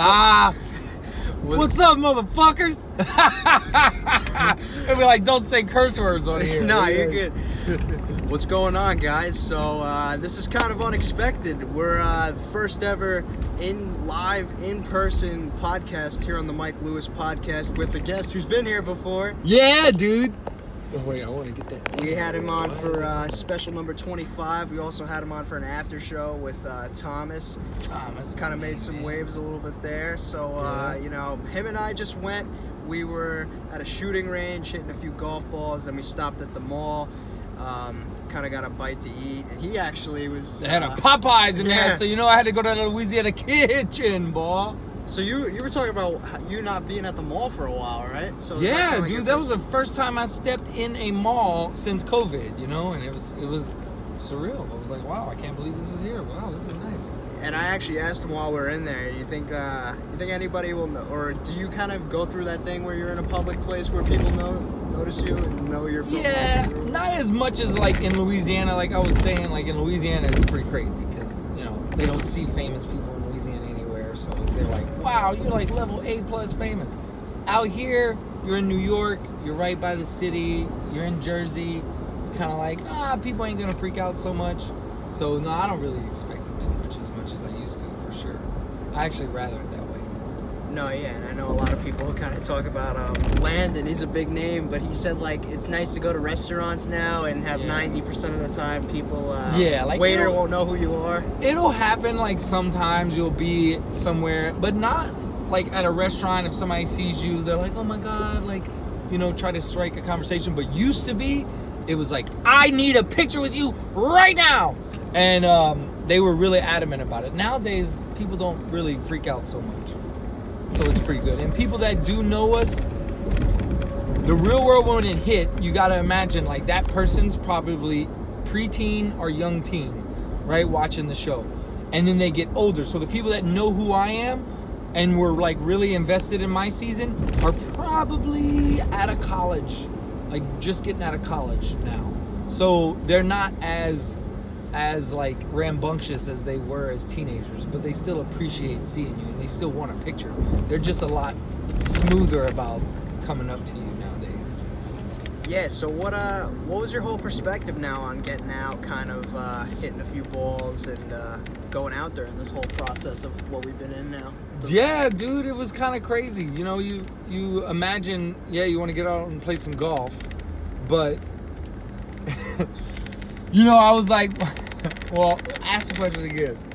Ah, what's up, motherfuckers? and we're like, don't say curse words on here. nah, you're good. What's going on, guys? So uh, this is kind of unexpected. We're uh, first ever in live, in person podcast here on the Mike Lewis podcast with a guest who's been here before. Yeah, dude. Oh wait, I want to get that. We had him on for uh, special number 25. We also had him on for an after show with uh, Thomas. Thomas. Kind of made some waves a little bit there. So uh, Yeah. you know, him and I just went. We were at a shooting range, hitting a few golf balls, and we stopped at the mall. Um, kind of got a bite to eat, and he actually was. They had a uh, Popeyes in yeah. there, so you know I had to go to the Louisiana kitchen, boy. So you you were talking about you not being at the mall for a while, right? So that Yeah, kinda like dude, that was the first time I stepped in a mall since COVID, you know, and it was it was surreal. I was like, wow, I can't believe this is here. Wow, this is nice. And I actually asked him while we are in there. You think uh, you think anybody will know, or do you kind of go through that thing where you're in a public place where people know notice you and know you're from Yeah, not as much as like in Louisiana. Like I was saying, like in Louisiana, it's pretty crazy because you know they don't see famous people in Louisiana anywhere. So they're like, "Wow, you're like level A plus famous." Out here, you're in New York. You're right by the city. You're in Jersey. It's kind of like ah, people ain't gonna freak out so much. So no, I don't really expect it too much as much as I used to for sure. I actually rather that. No, yeah, and I know a lot of people kind of talk about um, Landon. He's a big name, but he said like it's nice to go to restaurants now and have Yeah. ninety percent of the time people. Uh, Yeah, like, waiter won't know who you are. it'll happen like sometimes you'll be somewhere but not like at a restaurant if somebody sees you they're like oh my god like you know try to strike a conversation but used to be it was like i need a picture with you right now and um, they were really adamant about it nowadays people don't really freak out so much so it's pretty good and people that do know us the real world when it hit, you got to imagine like that person's probably preteen or young teen, right? Watching the show. And then they get older. So the people that know who I am and were like really invested in my season are probably out of college, like just getting out of college now. So they're not as as like rambunctious as they were as teenagers, but they still appreciate seeing you and they still want a picture. They're just a lot smoother about coming up to you nowadays. Yeah. So what uh what was your whole perspective now on getting out, kind of uh, hitting a few balls and uh, going out there in this whole process of what we've been in now? Yeah, dude, it was kind of crazy. You know, you you imagine, yeah, you want to get out and play some golf, but you know, I was like, well, ask the question again.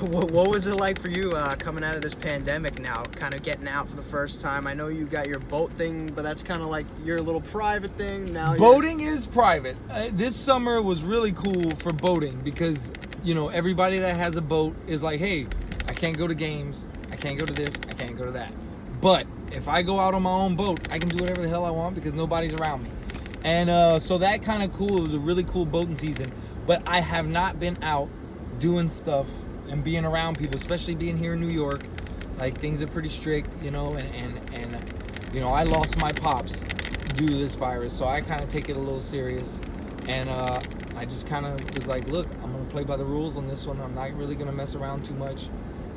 What, what was it like for you uh, coming out of this pandemic now, kind of getting out for the first time? I know you got your boat thing, but that's kind of like your little private thing. Now Boating is private. Uh, this summer was really cool for boating because, you know, everybody that has a boat is like, hey, I can't go to games, I can't go to this, I can't go to that. But if I go out on my own boat, I can do whatever the hell I want because nobody's around me. And uh, so that kind of cool. It was a really cool boating season. But I have not been out doing stuff and being around people, especially being here in New York. Like things are pretty strict, you know, and and and you know, I lost my pops due to this virus, so I kind of take it a little serious. And uh, I just kind of was like, look, I'm gonna play by the rules on this one. I'm not really gonna mess around too much.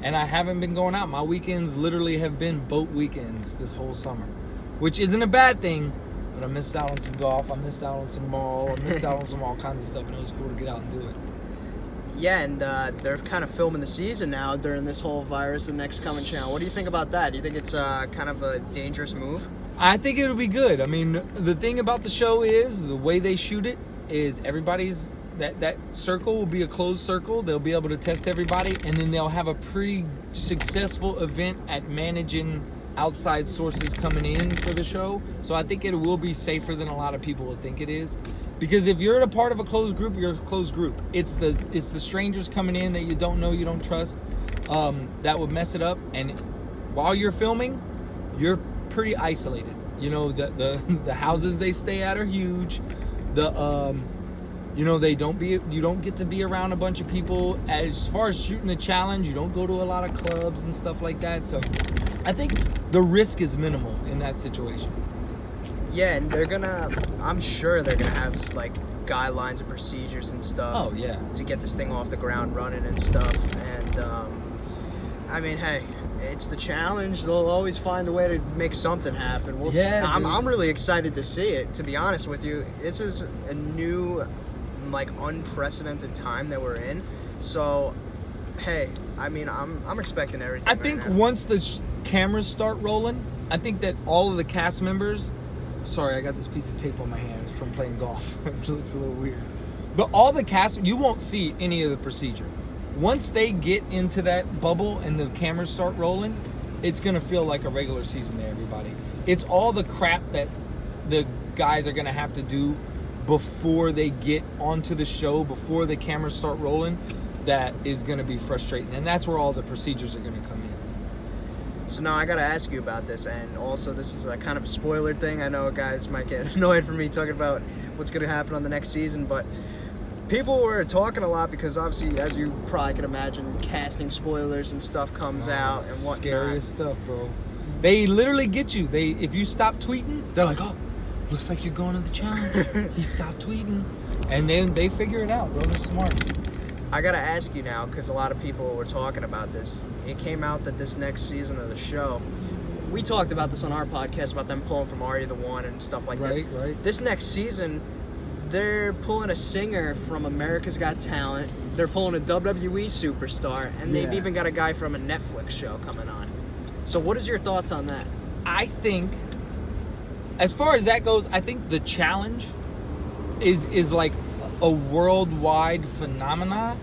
And I haven't been going out. My weekends literally have been boat weekends this whole summer, which isn't a bad thing. But I missed out on some golf. I missed out on some mall. I missed out on some all kinds of stuff, and it was cool to get out and do it. Yeah, and uh, they're kind of filming the season now during this whole virus and next coming channel. What do you think about that? Do you think it's uh, kind of a dangerous move? I think it'll be good. I mean, the thing about the show is the way they shoot it is everybody's that that circle will be a closed circle. They'll be able to test everybody, and then they'll have a pretty successful event at managing outside sources coming in for the show. So I think it will be safer than a lot of people would think it is. Because if you're in a part of a closed group, you're a closed group. It's the it's the strangers coming in that you don't know, you don't trust, um, that would mess it up. And while you're filming, you're pretty isolated. You know, the the, the houses they stay at are huge. The um you know, they don't be you don't get to be around a bunch of people. As far as shooting the challenge, you don't go to a lot of clubs and stuff like that. So I think the risk is minimal in that situation. Yeah, and they're gonna. I'm sure they're gonna have like guidelines and procedures and stuff. Oh yeah. to get this thing off the ground running and stuff. And um, I mean, hey, it's the challenge. They'll always find a way to make something happen. We'll Yeah, see. I'm. I'm really excited to see it. To be honest with you, this is a new, like unprecedented time that we're in. So, hey, I mean, I'm I'm expecting everything. I right think now. once the sh- cameras start rolling, I think that all of the cast members. Sorry, I got this piece of tape on my hand. It's from playing golf. it looks a little weird. But all the cast, you won't see any of the procedure. Once they get into that bubble and the cameras start rolling, it's gonna feel like a regular season to everybody. It's all the crap that the guys are gonna have to do before they get onto the show, before the cameras start rolling, that is gonna be frustrating. And that's where all the procedures are gonna come in. So now I gotta ask you about this, and also this is a kind of a spoiler thing. I know guys might get annoyed for me talking about what's gonna happen on the next season, but people were talking a lot because obviously, as you probably can imagine, casting spoilers and stuff comes oh, out and whatnot. Scariest stuff, bro. They literally get you. They if you stop tweeting, they're like, "Oh, looks like you're going to the challenge." he stopped tweeting, and then they figure it out, bro. They're smart. I gotta ask you now because a lot of people were talking about this. It came out that this next season of the show, we talked about this on our podcast about them pulling from Are You the One and stuff like this. Right, right. This next season, they're pulling a singer from America's Got Talent. They're pulling a WWE superstar, and they've even got a guy from a Netflix show coming on. So, what is your thoughts on that? I think, as far as that goes, I think the challenge is is like a worldwide phenomenon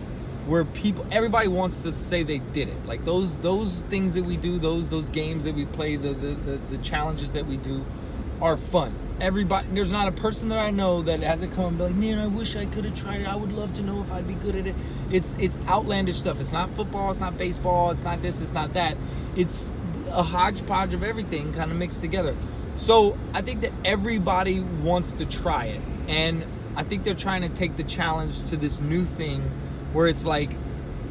where people everybody wants to say they did it. Like those those things that we do, those those games that we play, the the, the, the challenges that we do are fun. Everybody there's not a person that I know that hasn't come and be like, man, I wish I could have tried it. I would love to know if I'd be good at it. It's it's outlandish stuff. It's not football, it's not baseball, it's not this, it's not that. It's a hodgepodge of everything kind of mixed together. So I think that everybody wants to try it. And I think they're trying to take the challenge to this new thing where it's like,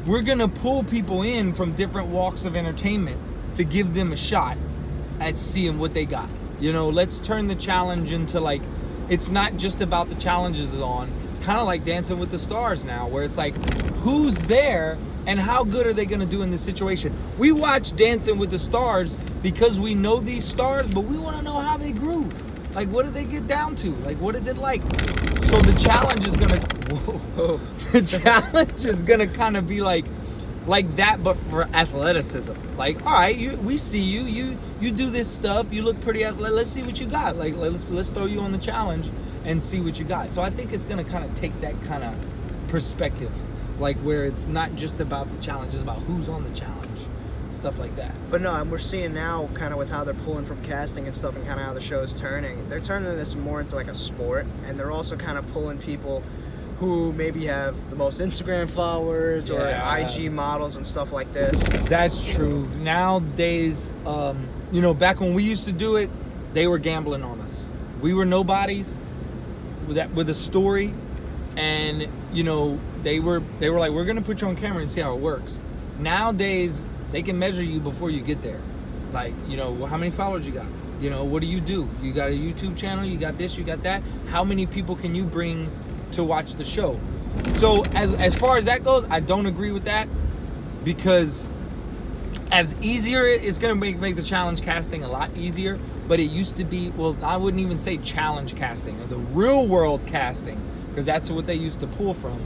we're going to pull people in from different walks of entertainment to give them a shot at seeing what they got. You know, let's turn the challenge into like, it's not just about the challenges on. It's kind of like Dancing with the Stars now, where it's like, who's there and how good are they going to do in this situation? We watch Dancing with the Stars because we know these stars, but we want to know how they groove. Like, what do they get down to? Like, what is it like? So the challenge is gonna, whoa, the challenge is gonna kind of be like, like that, but for athleticism. Like, all right, you, we see you, you, you do this stuff. You look pretty athletic. Let's see what you got. Like, let's let's throw you on the challenge and see what you got. So I think it's gonna kind of take that kind of perspective, like where it's not just about the challenge, it's about who's on the challenge, stuff like that. But no, and we're seeing now, kind of with how they're pulling from casting and stuff, and kind of how the show is turning. They're turning this more into like a sport, and they're also kind of pulling people who maybe have the most Instagram followers or Yeah. IG models and stuff like this. That's true. Nowadays, um, you know, back when we used to do it, they were gambling on us. We were nobodies with that with a story, and you know, they were they were like, we're gonna put you on camera and see how it works. Nowadays, they can measure you before you get there. Like, you know, well, how many followers you got? You know, what do you do? You got a YouTube channel? You got this? You got that? How many people can you bring to watch the show? So as as far as that goes, I don't agree with that because as easier it's going to make make the challenge casting a lot easier but it used to be well i wouldn't even say challenge casting or the real world casting because that's what they used to pull from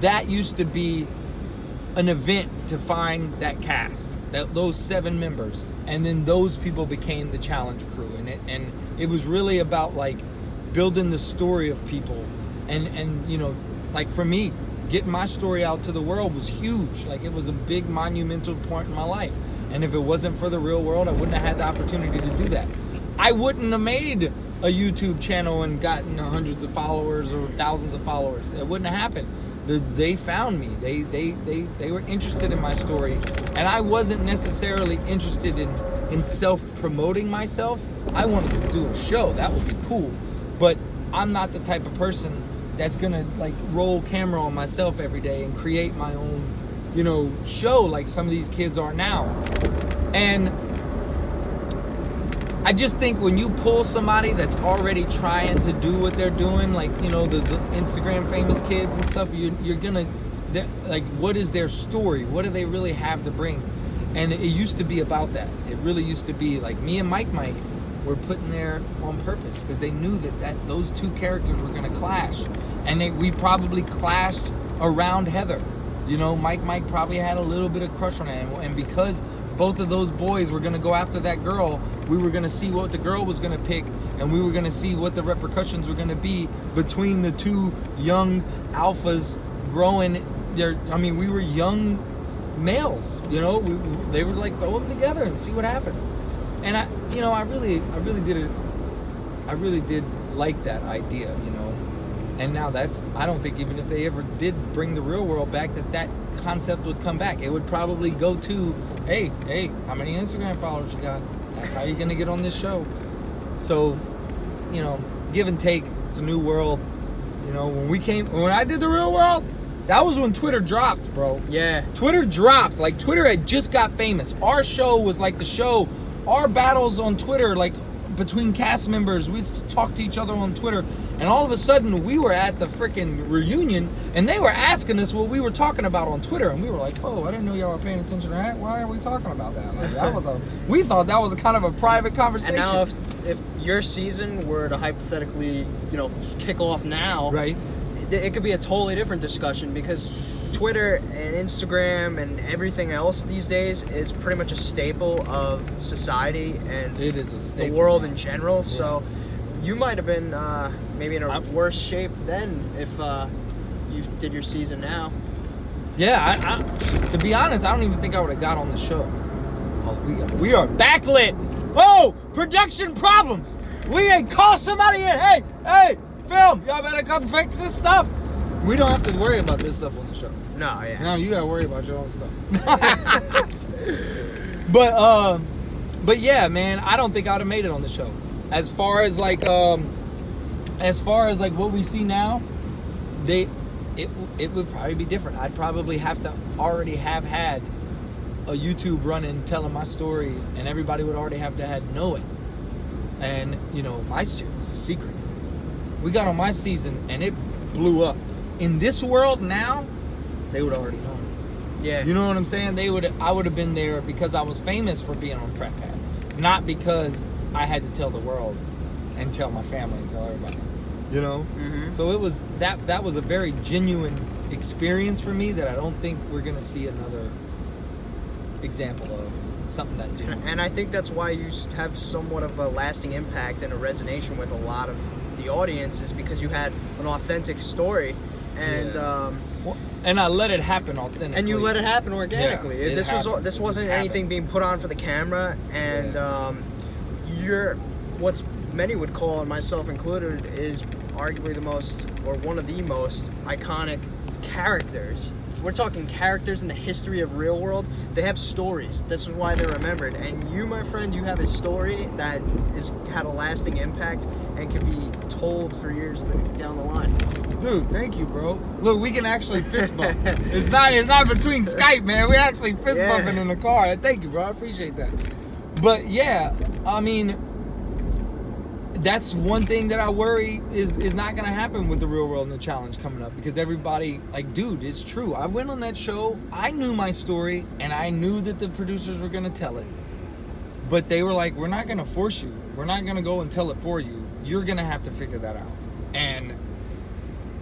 that used to be an event to find that cast that those seven members and then those people became the challenge crew and it and it was really about like building the story of people and and you know like for me getting my story out to the world was huge. Like it was a big monumental point in my life. And if it wasn't for the real world i wouldn't have had the opportunity to do that. I wouldn't have made a youtube channel and gotten hundreds of followers or thousands of followers. It wouldn't have happened. The, they found me. They, they they they were interested in my story. And i wasn't necessarily interested in in self-promoting myself. I wanted to do a show. That would be cool. But i'm not the type of person that's gonna like roll camera on myself every day and create my own you know show like some of these kids are now and I just think when you pull somebody that's already trying to do what they're doing, like you know the, the Instagram famous kids and stuff, you're, you're gonna like what is their story? What do they really have to bring? And it used to be about that. It really used to be like me and Mike Mike were put in there on purpose because they knew that, that those two characters were going to clash. And they, we probably clashed around Heather. You know, Mike Mike probably had a little bit of crush on her. And, because both of those boys were going to go after that girl, we were going to see what the girl was going to pick and we were going to see what the repercussions were going to be between the two young alphas growing their I mean, we were young males, you know, we, they were like throw them together and see what happens. And I, you know, I really, I really did it. I really did like that idea, you know. And now that's, I don't think even if they ever did bring the real world back, that that concept would come back. It would probably go to, hey, hey, how many Instagram followers you got? That's how you're gonna get on this show. So, you know, give and take. It's a new world. You know, when we came, when I did the real world, that was when Twitter dropped, bro. Yeah. Twitter dropped. Like Twitter had just got famous. Our show was like the show. Our battles on Twitter, like between cast members, we talked to each other on Twitter, and all of a sudden we were at the freaking reunion, and they were asking us what we were talking about on Twitter, and we were like, "Oh, I didn't know y'all were paying attention to that. Why are we talking about that?" Like that was a. We thought that was a kind of a private conversation. And now, if, if your season were to hypothetically, you know, kick off now, right? It, could be a totally different discussion because Twitter and Instagram and everything else these days is pretty much a staple of society and It is a staple. the world in general. So you might have been uh, maybe in a I'm- worse shape then if uh, you did your season now. Yeah, I, I, to be honest, I don't even think I would have got on the show. Oh, we got, we are backlit. Oh, production problems. We ain't call somebody in. Hey, hey, film. Y'all better come fix this stuff. We don't have to worry about this stuff on the show. No, yeah. Now you gotta worry about your own stuff. but um, but yeah, man, I don't think I'd have made it on the show. As far as like um, as far as like what we see now, they it it would probably be different. I'd probably have to already have had a YouTube running telling my story, and everybody would already have to had know it. And you know, my series was a secret. We got on my season, and it blew up. In this world now, they would already know. Yeah. You know what I'm saying? They would I would have been there because I was famous for being on Frat Pad, not because I had to tell the world and tell my family and tell everybody. You know? Mhm. So it was that that was a very genuine experience for me that I don't think we're gonna see another example of something that genuine. And I think that's why you have somewhat of a lasting impact and a resonation with a lot of the audience is because you had an authentic story, and Yeah. um, Well, and I let it happen authentically. and you let it happen organically. Yeah, it this was this it wasn't anything happened. being put on for the camera, and Yeah. um, you're what's many would call, and myself included, is arguably the most or one of the most iconic characters. We're talking characters in the history of real world. They have stories. This is why they're remembered. And you, my friend, you have a story that has had a lasting impact and can be told for years down the line. Dude, thank you, bro. Look, we can actually fist bump. it's not it's not between Skype, man. We're actually fist Yeah. bumping in the car. Thank you, bro. I appreciate that. But yeah, I mean that's one thing that I worry is is not gonna happen with the real world and the challenge coming up because everybody like dude, it's true. I went on that show, I knew my story and I knew that the producers were gonna tell it. But they were like, We're not gonna force you. We're not gonna go and tell it for you. You're gonna have to figure that out. And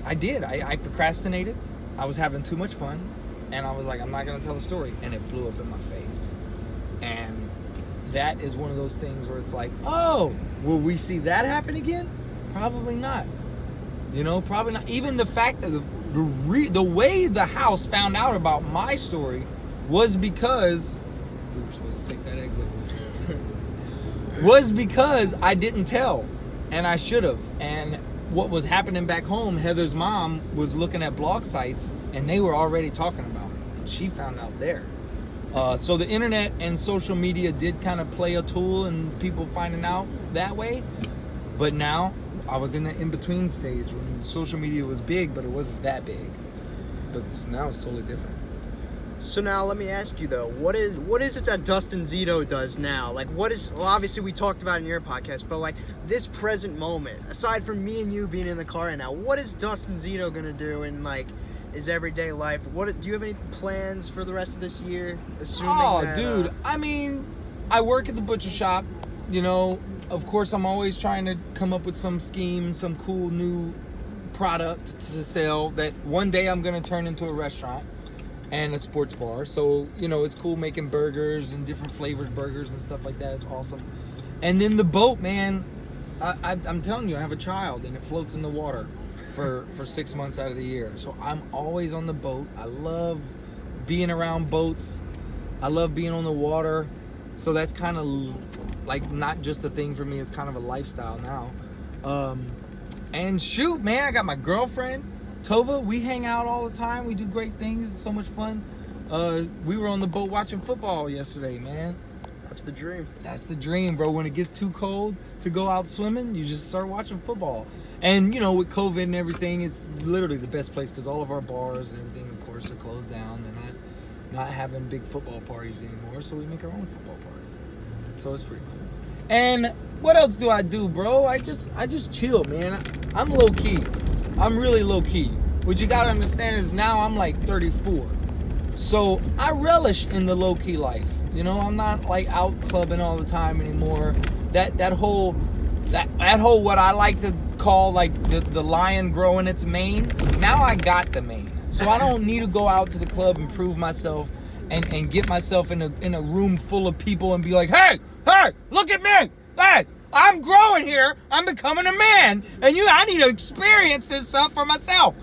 I did. I, I procrastinated. I was having too much fun, and I was like, I'm not gonna tell the story, and it blew up in my face. And that is one of those things where it's like, oh, will we see that happen again? Probably not. You know, probably not. Even the fact that the the, re, the way the house found out about my story was because we were supposed to take that exit. was because I didn't tell, and I should have. And what was happening back home, Heather's mom was looking at blog sites, and they were already talking about me, and she found out there. Uh, so the internet and social media did kind of play a tool in people finding out that way. But now I was in the in between stage when social media was big, but it wasn't that big. But now it's totally different. So now let me ask you though, what is what is it that Dustin Zito does now? Like what is well obviously we talked about in your podcast, but like this present moment, aside from me and you being in the car right now, what is Dustin Zito gonna do in like is everyday life. What do you have any plans for the rest of this year? Assuming Oh, that, dude. uh, I mean, I work at the butcher shop. You know, of course, I'm always trying to come up with some scheme, some cool new product to sell that one day I'm gonna turn into a restaurant and a sports bar. So you know, it's cool making burgers and different flavored burgers and stuff like that. It's awesome. And then the boat, man. I, I, I'm telling you, I have a child and it floats in the water for for six months out of the year. So I'm always on the boat. I love being around boats. I love being on the water. So that's kind of like not just a thing for me. It's kind of a lifestyle now. Um, and shoot, man, I got my girlfriend Tova. We hang out all the time. We do great things. It's so much fun. Uh, we were on the boat watching football yesterday, man. That's the dream. That's the dream, bro. When it gets too cold to go out swimming, you just start watching football. And you know, with COVID and everything, it's literally the best place because all of our bars and everything, of course, are closed down. They're not not having big football parties anymore, so we make our own football party. So it's pretty cool. And what else do I do, bro? I just I just chill, man. I'm low key. I'm really low key. What you gotta understand is now I'm like 34. So I relish in the low key life. You know, I'm not like out clubbing all the time anymore. That that whole that that whole what I like to call like the, the lion growing its mane. Now I got the mane. So I don't need to go out to the club and prove myself and, and get myself in a in a room full of people and be like, hey, hey, look at me. Hey, I'm growing here. I'm becoming a man. And you I need to experience this stuff for myself.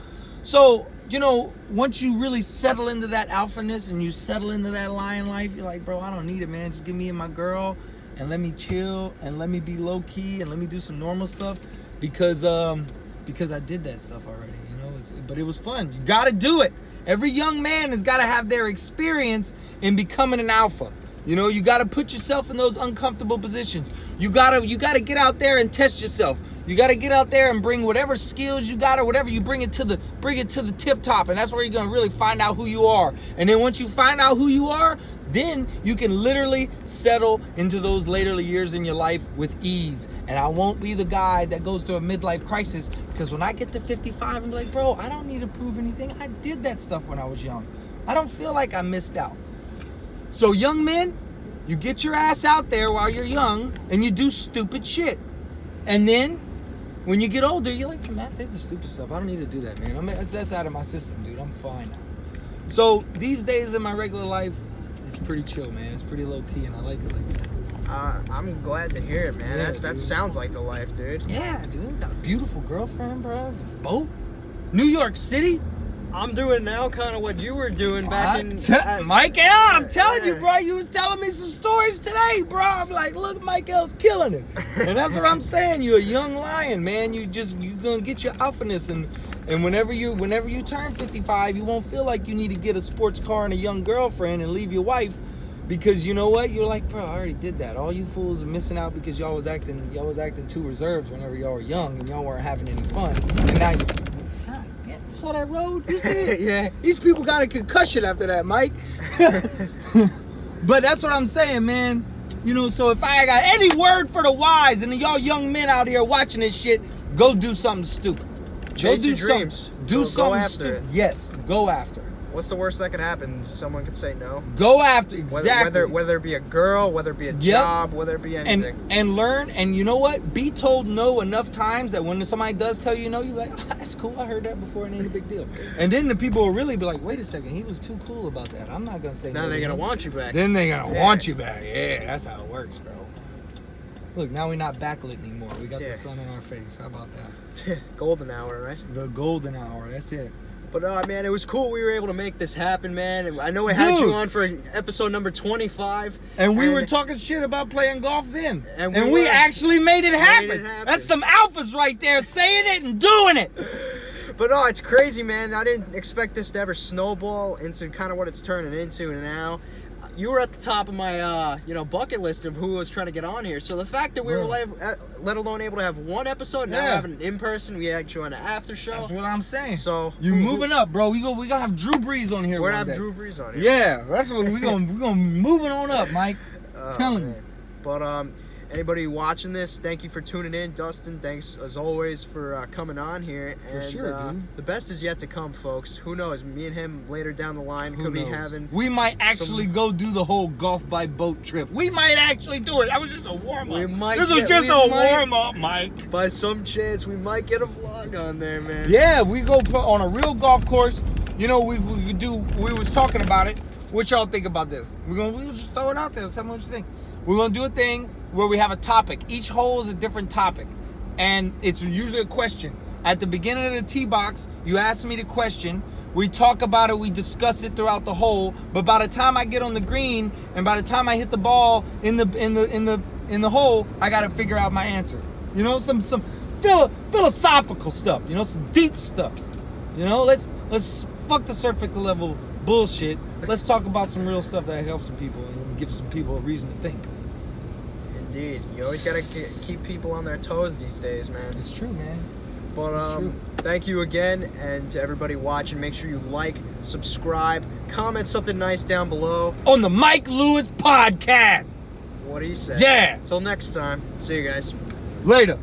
So, you know, once you really settle into that alphaness and you settle into that lion life, you're like, bro, I don't need it, man. Just give me and my girl and let me chill and let me be low key and let me do some normal stuff because um because I did that stuff already, you know. But it was fun. You got to do it. Every young man has got to have their experience in becoming an alpha. You know, you got to put yourself in those uncomfortable positions. You got to you got to get out there and test yourself. You got to get out there and bring whatever skills you got or whatever you bring it to the bring it to the tip top and that's where you're to really find out who you are. And then once you find out who you are, then you can literally settle into those later years in your life with ease. And I won't be the guy that goes through a midlife crisis because when I get to 55 I'm like, "Bro, I don't need to prove anything. I did that stuff when I was young. I don't feel like I missed out." So, young men, you get your ass out there while you're young and you do stupid shit. And then when you get older, you're like, man, I did the stupid stuff. I don't need to do that, man. I mean, that's, that's out of my system, dude. I'm fine now. So, these days in my regular life, it's pretty chill, man. It's pretty low key and I like it like that. Uh, I'm glad to hear it, man. Yeah, That's that dude. sounds like the life, dude. Yeah, dude. Got a beautiful girlfriend, bro. Boat. New York City. I'm doing now kind of what you were doing back in. te- at- Mike L, I'm telling you, bro. You was telling me some stories today, bro. I'm like, look, Mike L's killing it, and that's what I'm saying. You're a young lion, man. You just you're gonna get your alphaness, and and whenever you whenever you turn 55, you won't feel like you need to get a sports car and a young girlfriend and leave your wife. Because you know what? You're like, bro, I already did that. All you fools are missing out because y'all was acting y'all was acting too reserved whenever y'all were young and y'all weren't having any fun. And now you saw that road? You see it? yeah. These people got a concussion after that, Mike. but that's what I'm saying, man. You know, so if I got any word for the wise and y'all young men out here watching this shit, go do something stupid. Chase go do your something- dreams. Do Go- go something after stupid. it. Yes, go after. it. What's the worst that could happen? Someone could say no. Go after Whether, exactly. whether whether it be a girl, whether it be a Yep. job, whether it be and anything. and learn and you know what? Be told no enough times that when somebody does tell you no, you're like, oh, that's cool. I heard that before. It ain't a big deal. And then the people will really be like, wait a second, he was too cool about that. I'm not gonna say. now no Now they're gonna want you back. Then they're gonna Yeah. want you back. Yeah, that's how it works, bro. Look, now we're not backlit anymore. We got Yeah. the sun in our face. How about that? Golden hour, right? The golden hour. That's it. But uh, man, it was cool. We were able to make this happen, man. I know I had Dude. you on for episode number 25, And we were talking shit about playing golf then. And And we we, were. actually made it, happen. it happen. That's some alphas right there saying it and doing it. But no, it's crazy, man. I didn't expect this to ever snowball into kind of what it's turning into now. You were at the top of my, uh, you know, bucket list of who was trying to get on here. So the fact that we were, live, uh, let alone able to have one episode, now Yeah. having an in person, we actually on an after show. That's what I'm saying. So you who- moving up, bro. We go. We gonna have Drew Brees on here. We're gonna have day. Drew Brees on here. Yeah, that's what we're gonna we're gonna moving on up, Mike. Oh, telling man. you. But um, anybody watching this, thank you for tuning in. Dustin, thanks as always for uh, coming on here. For sure, uh, dude. The best is yet to come, folks. Who knows? Me and him later down the line Who could be having. We might actually go do the whole golf by boat trip. We might actually do it. That was just a warm up. We might This was just we a might- warm up, Mike. By some chance, we might get a vlog on there, man. Yeah, we go put on a real golf course. You know, we we do. We was talking about it. What y'all think about this? We're gonna we'll just throw it out there. Tell me what you think. We're gonna do a thing where we have a topic. Each hole is a different topic, and it's usually a question. At the beginning of the tee box, you ask me the question. We talk about it. We discuss it throughout the hole. But by the time I get on the green, and by the time I hit the ball in the in the in the in the hole, I gotta figure out my answer. You know, some some philo- philosophical stuff. You know, some deep stuff. You know, let's let's fuck the surface level bullshit. Let's talk about some real stuff that helps some people and gives some people a reason to think. Indeed. You always gotta keep people on their toes these days, man. It's true, man. But um, thank you again, and to everybody watching, make sure you like, subscribe, comment something nice down below. On the Mike Lewis podcast. What do you say? Yeah. Until next time, see you guys. Later.